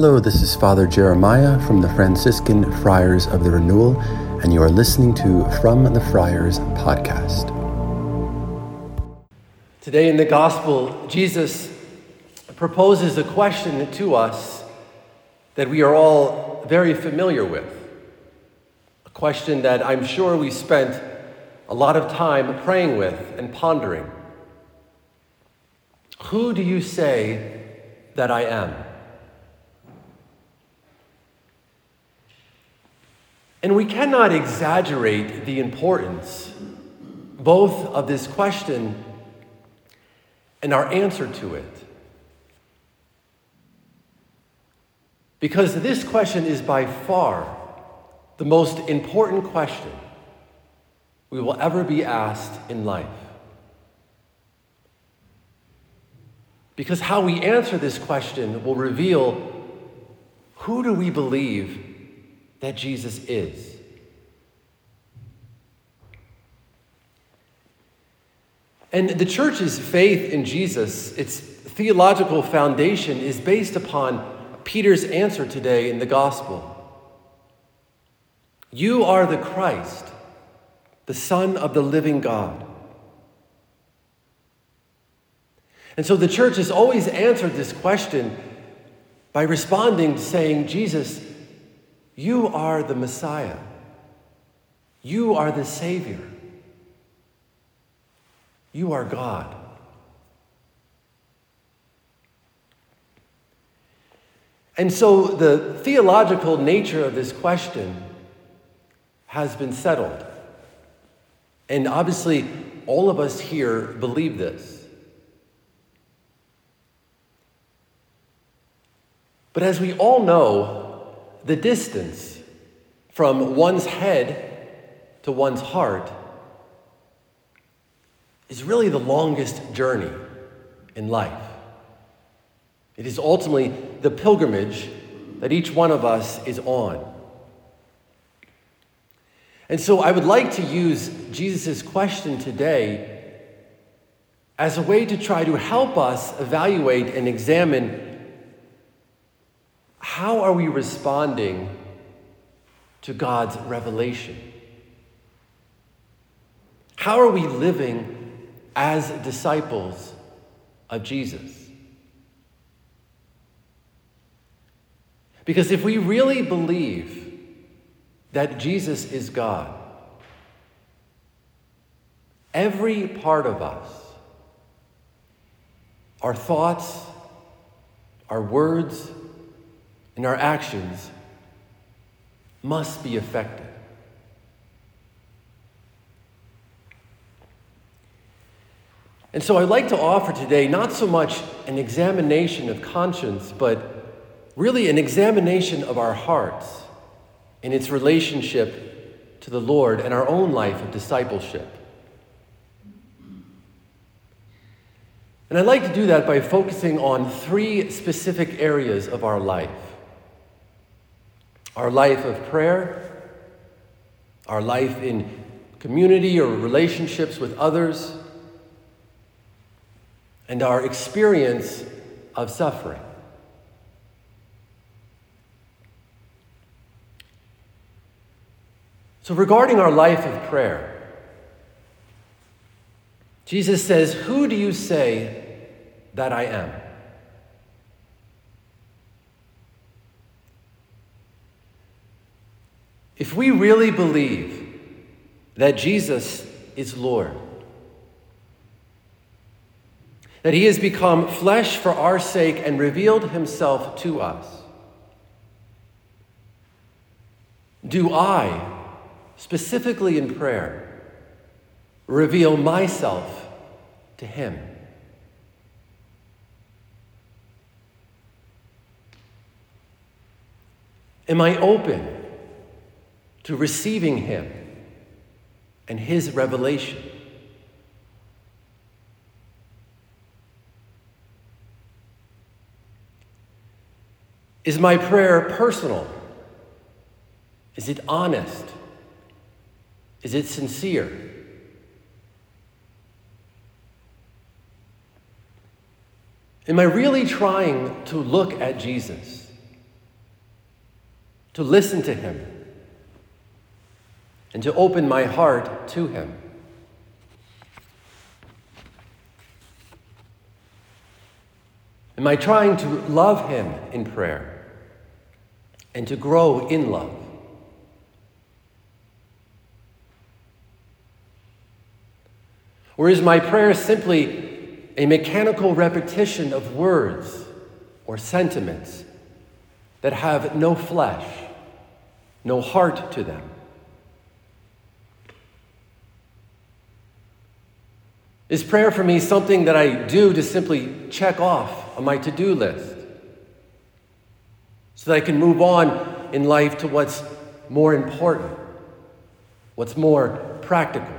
Hello, this is Father Jeremiah from the Franciscan Friars of the Renewal, and you are listening to From the Friars podcast. Today in the Gospel, Jesus proposes a question to us that we are all very familiar with. A question that I'm sure we spent a lot of time praying with and pondering. Who do you say that I am? And we cannot exaggerate the importance both of this question and our answer to it. Because this question is by far the most important question we will ever be asked in life. Because how we answer this question will reveal who do we believe that Jesus is. And the church's faith in Jesus, its theological foundation, is based upon Peter's answer today in the gospel. You are the Christ, the Son of the living God. And so the church has always answered this question by responding to saying, Jesus, you are the Messiah. You are the Savior. You are God. And so the theological nature of this question has been settled. And obviously, all of us here believe this. But as we all know, the distance from one's head to one's heart is really the longest journey in life. It is ultimately the pilgrimage that each one of us is on. And so I would like to use Jesus' question today as a way to try to help us evaluate and examine how are we responding to God's revelation? How are we living as disciples of Jesus? Because if we really believe that Jesus is God, every part of us, our thoughts, our words, and our actions must be affected. And so I'd like to offer today not so much an examination of conscience, but really an examination of our hearts in its relationship to the Lord and our own life of discipleship. And I'd like to do that by focusing on three specific areas of our life our life of prayer, our life in community or relationships with others, and our experience of suffering. So, regarding our life of prayer, Jesus says, Who do you say that I am? If we really believe that Jesus is Lord, that he has become flesh for our sake and revealed himself to us, do I, specifically in prayer, reveal myself to him? Am I open to receiving Him and His revelation. Is my prayer personal? Is it honest? Is it sincere? Am I really trying to look at Jesus to listen to Him, and to open my heart to Him. Am I trying to love Him in prayer and to grow in love? Or is my prayer simply a mechanical repetition of words or sentiments that have no flesh, no heart to them? Is prayer for me something that I do to simply check off on my to do list so that I can move on in life to what's more important, what's more practical?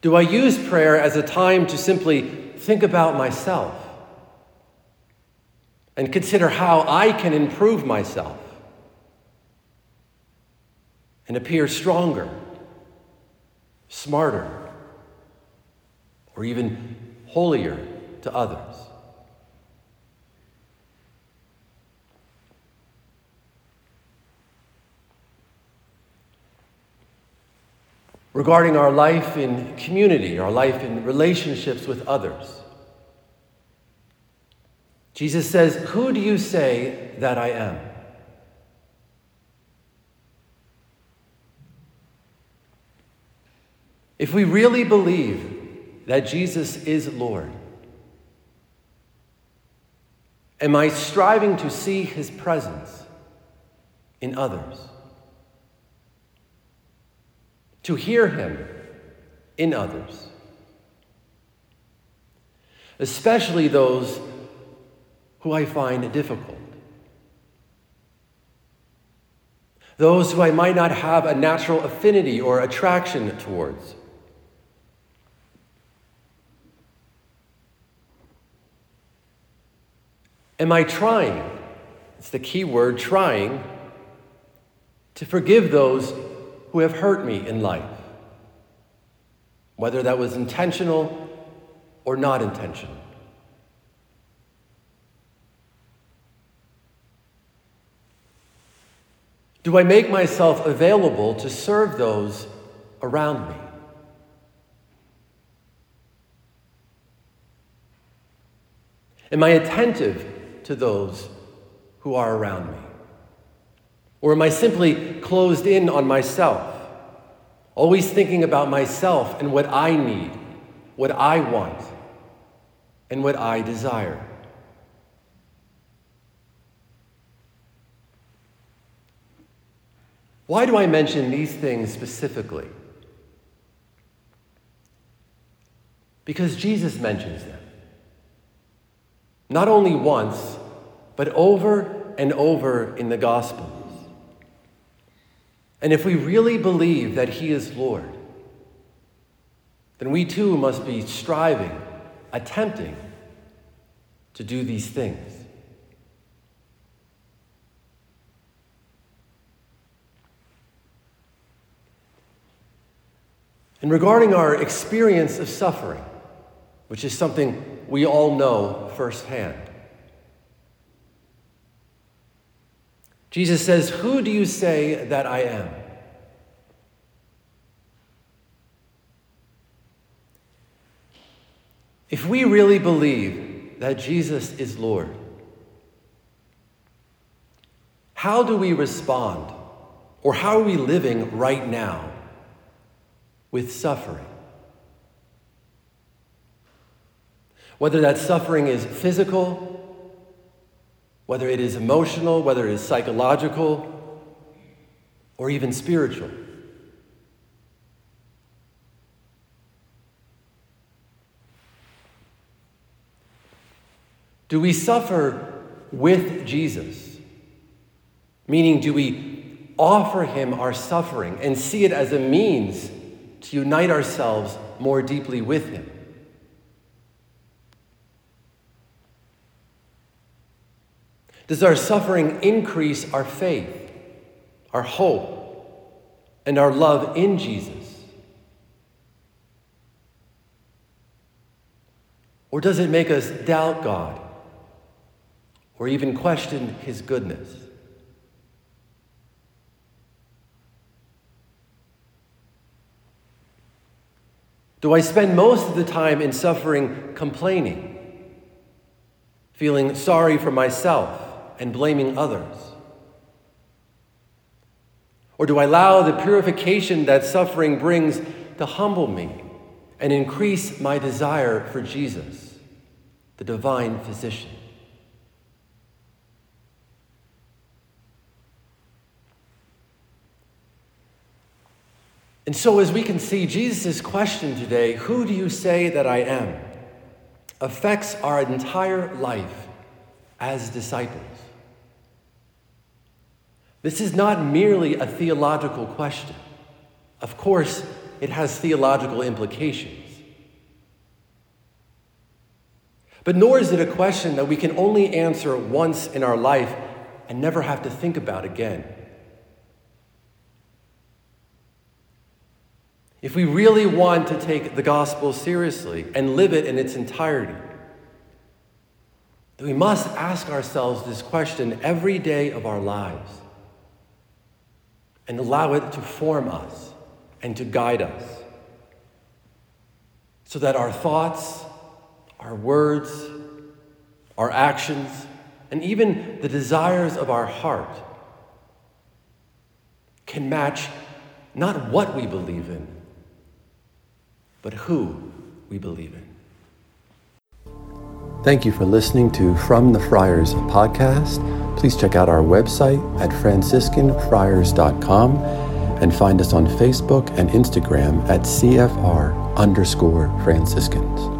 Do I use prayer as a time to simply think about myself and consider how I can improve myself and appear stronger, smarter, or even holier to others? regarding our life in community, our life in relationships with others. Jesus says, Who do you say that I am? If we really believe that Jesus is Lord, am I striving to see his presence in others? to hear Him in others, especially those who I find difficult. Those who I might not have a natural affinity or attraction towards. Am I trying? It's the key word trying to forgive those who have hurt me in life, whether that was intentional or not intentional. Do I make myself available to serve those around me? Am I attentive to those who are around me? Or am I simply closed in on myself, always thinking about myself and what I need, what I want, and what I desire? Why do I mention these things specifically? Because Jesus mentions them. Not only once, but over and over in the Gospels. And if we really believe that He is Lord, then we too must be striving, attempting to do these things. And regarding our experience of suffering, which is something we all know firsthand, Jesus says, Who do you say that I am? If we really believe that Jesus is Lord, how do we respond, or how are we living right now with suffering? Whether that suffering is physical, whether it is emotional, whether it is psychological, or even spiritual. Do we suffer with Jesus? Meaning, do we offer him our suffering and see it as a means to unite ourselves more deeply with him? Does our suffering increase our faith, our hope, and our love in Jesus? Or does it make us doubt God or even question his goodness? Do I spend most of the time in suffering complaining, feeling sorry for myself and blaming others? Or do I allow the purification that suffering brings to humble me and increase my desire for Jesus, the divine physician? And so, as we can see, Jesus' question today, Who do you say that I am? affects our entire life as disciples. This is not merely a theological question. Of course, it has theological implications. But nor is it a question that we can only answer once in our life and never have to think about again. If we really want to take the gospel seriously and live it in its entirety, then we must ask ourselves this question every day of our lives and allow it to form us and to guide us so that our thoughts, our words, our actions, and even the desires of our heart can match not what we believe in but who we believe in. Thank you for listening to From the Friars podcast. Please check out our website at franciscanfriars.com and find us on Facebook and Instagram at CFR underscore Franciscans.